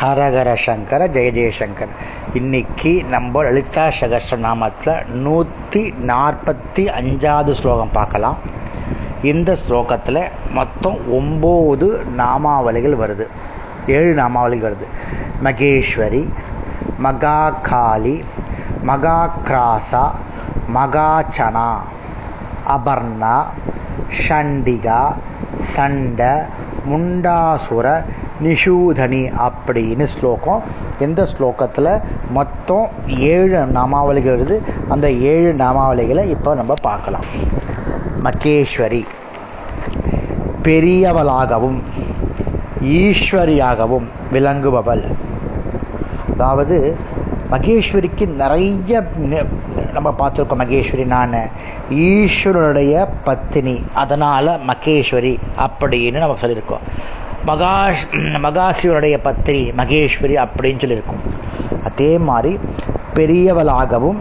ஹரஹர சங்கர ஜெய இன்னைக்கு நம்ம லலிதா சகஸ்ரநாமத்தில் நூற்றி நாற்பத்தி அஞ்சாவது ஸ்லோகம் பார்க்கலாம். இந்த ஸ்லோகத்தில் மொத்தம் ஒம்பது நாமாவளிகள் வருது. ஏழு நாமாவளிகள் வருது. மகேஸ்வரி மகாகாளி மகாக்ராசா மகாச்சனா அபர்ணா ஷண்டிகா சண்ட முண்டாசுர நிஷூதனி அப்படின்னு ஸ்லோகம். இந்த ஸ்லோகத்தில்? மொத்தம் ஏழு நாமாவளிகள் வருது. அந்த ஏழு நாமாவளிகளை இப்போ நம்ம பார்க்கலாம். மகேஸ்வரி பெரியவளாகவும் ஈஸ்வரியாகவும் விளங்குபவள். அதாவது மகேஸ்வரிக்கு நிறைய நம்ம பார்த்துருக்கோம் மகேஸ்வரி நான் ஈஸ்வரனுடைய பத்தினி அதனால் மகேஸ்வரி அப்படின்னு நம்ம சொல்லியிருக்கோம். மகாஷ் மகாசிவனுடைய பத்திரி மகேஸ்வரி அப்படின்னு சொல்லியிருக்கும். அதே மாதிரி பெரியவளாகவும்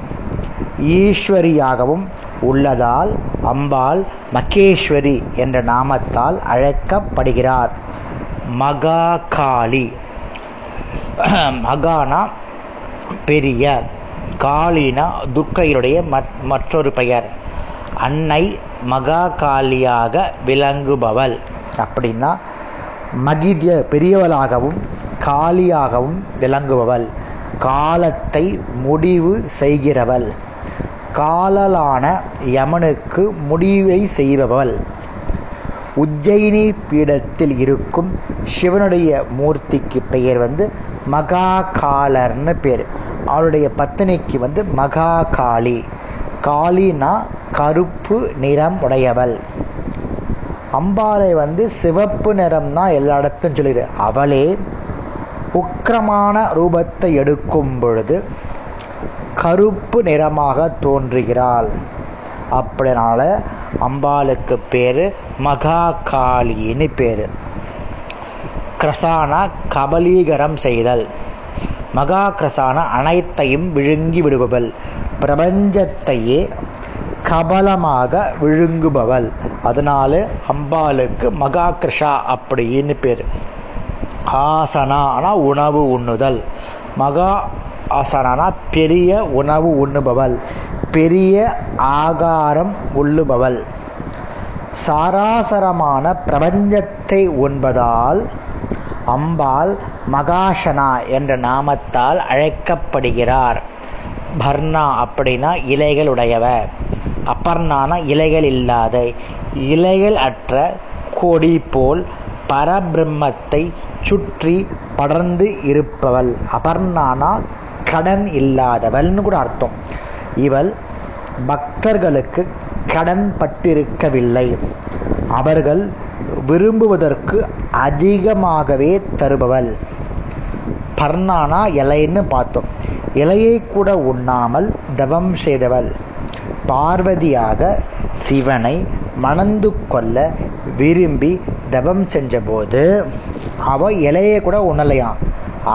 ஈஸ்வரியாகவும் உள்ளதால் அம்பாள் மகேஸ்வரி என்ற நாமத்தால் அழைக்கப்படுகிறார். மகா காளி மகானா பெரிய காளினா துர்க்கையினுடைய மற்றொரு பெயர். அன்னை மகா காளியாக விளங்குபவள். அப்படின்னா மகிதிய பெரியவளாகவும் காளியாகவும் விளங்குபவள். காலத்தை முடிவு செய்கிறவள். காலலான யமனுக்கு முடிவை செய்பவள். உஜ்ஜயினி பீடத்தில் இருக்கும் சிவனுடைய மூர்த்திக்கு பெயர் வந்து மகாகாலர்னு பேர். அவருடைய பத்தினிக்கு வந்து மகாகாளி. காளினா கருப்பு நிறம் உடையவள். அம்பாலை வந்து சிவப்பு நிறம் தான் எல்லா இடத்தும் சொல்லிடு. அவளே உக்கிரமான ரூபத்தை எடுக்கும் பொழுது கருப்பு நிறமாக தோன்றுகிறாள். அப்படினால அம்பாளுக்கு பேரு மகாகாளின்னு பேரு. கிரசானா கபலீகரம் செய்தல். மகா கிரசான அனைத்தையும் விழுங்கி விடுபவள். பிரபஞ்சத்தையே கபலமாக விழுங்குபவள். அதனால அம்பாளுக்கு மகாகிருஷா அப்படின்னு பேர். ஆசனானா உணவு உண்ணுதல். மகா ஆசனானா பெரிய உணவு உண்ணுபவள். பெரிய ஆகாரம் உள்ளுபவள். சாராசரமான பிரபஞ்சத்தை உண்பதால் அம்பாள் மகாசனா என்ற நாமத்தால் அழைக்கப்படுகிறார். பர்ணா அப்படின்னா இலைகள் உடையவ அபர்ணானா இலைகள் இல்லாத. இலைகள் அற்ற கொடி போல் பரபிரம்மத்தை சுற்றி படர்ந்து இருப்பவள். அபர்ணானா கடன் இல்லாதவள்னு கூட அர்த்தம். இவள் பக்தர்களுக்கு கடன் பட்டிருக்கவில்லை. அவர்கள் விரும்புவதற்கு அதிகமாகவே தருபவள். பர்ணானா இலைன்னு பார்த்தோம். இலையை கூட உண்ணாமல் தவம் செய்தவள். பார்வதியாக சிவனை மணந்து கொள்ள விரும்பி தவம் செஞ்சபோது அவ இலையை கூட உணலையாம்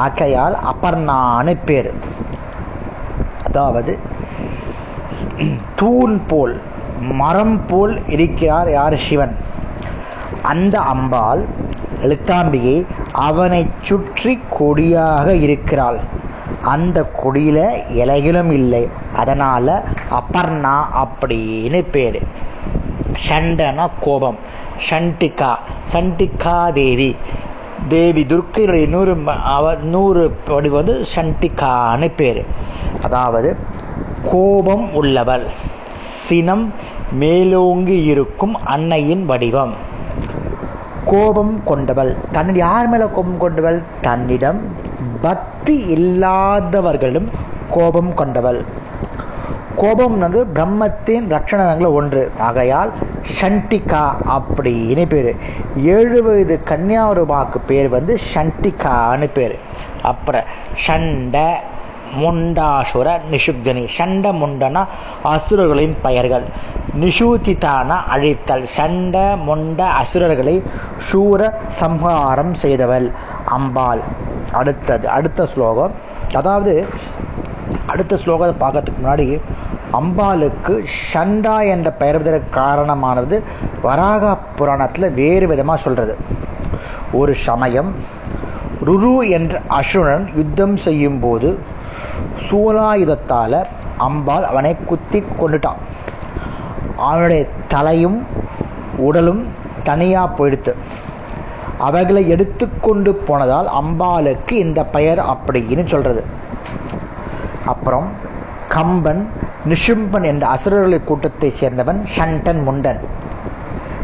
ஆக்கையால் அப்பர்ணான்னு பேர். அதாவது தூண் போல் மரம் போல் இருக்கிறார் யார் சிவன்? அந்த அம்பாள் எழுத்தாம்பிகை அவனை சுற்றி கொடியாக இருக்கிறாள். அந்த கொடியில இலைகளும் இல்லை. அதனால அப்பர்ணா அப்படின்னு பேரு. சண்டனா கோபம். சண்டிகா சண்டிகா தேவி தேவி துர்க்கையுடைய நூறு அவ நூறு வடிவம் வந்து சண்டிகான்னு பேர். அதாவது கோபம் உள்ளவள். சினம் மேலோங்கி இருக்கும் அன்னையின் வடிவம். கோபம் கொண்டவள். தன்னுடைய யார் மேல கோபம் கொண்டவள்? தன்னிடம் பக்தி இல்லாதவர்களும் கோபம் கொண்டவள். கோபம் வந்து பிரம்மத்தின் லட்சணங்கள் ஒன்று. ஆகையால் ஷண்டிகா அப்படின்னு பேர். ஏழு வயது கன்னியாரூபாக்கு பேர் வந்து ஷண்டிகான்னு பேர். அப்புறம் ஷண்ட முண்டாசுர நிஷுப்தினி சண்ட முண்டனா அசுரர்களின் பெயர்கள். நிஷூதிதான அழித்தல். சண்ட மொண்ட அசுரர்களை சூர சம்ஹாரம் செய்தவள். அம்பாள். அடுத்தது அடுத்த ஸ்லோகம். அதாவது அடுத்த ஸ்லோகத்தை பார்க்கறதுக்கு முன்னாடி அம்பாளுக்கு ஷண்டா என்ற பெயர் காரணமானது வராக புராணத்தில் வேறு விதமாக சொல்றது. ஒரு சமயம் ருரு என்ற அசுரன் யுத்தம் செய்யும்போது சூலாயுதத்தால் அம்பாள் அவனை குத்தி கொண்டுட்டான் அவனுடைய தலையும் உடலும் தனியாக போயிடுத்து. அவர்களை எடுத்துக்கொண்டு போனதால் அம்பாளுக்கு இந்த பெயர் அப்படின்னு சொல்கிறது அப்புறம் கம்பன் நிஷும்பன் என்ற அசுரர்களை கூட்டத்தை சேர்ந்தவன் ஷண்டன் முண்டன்.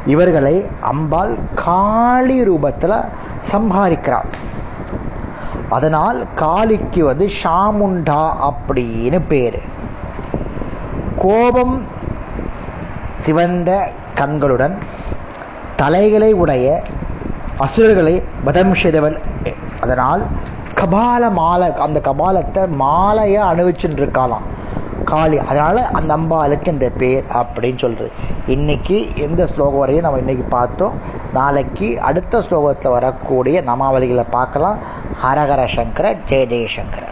இவர்களை அம்பாள் காளி ரூபத்தில் சம்ஹாரிக்கிறாள். அதனால் காளிக்கு வந்து ஷாமுண்டா அப்படின்னு பேர். கோபம் சிவந்த கண்களுடன் தலைகளை உடைய அசுரர்களை வதம் செய்தவள். அதனால் கபால மாலை அந்த கபாலத்தை மாலையாக அணிவிச்சுட்டு இருக்காளாம் காளி அதனால் அந்த அம்பாளுக்கு இந்த பேர் அப்படின்னு சொல்கிறது இன்னைக்கு எந்த ஸ்லோகம் வரையும் நம்ம இன்னைக்கு பார்த்தோம். நாளைக்கு அடுத்த ஸ்லோகத்தில் வரக்கூடிய நமாவளிகளை பார்க்கலாம். ஹரஹர சங்கர ஜெய ஜெயசங்கர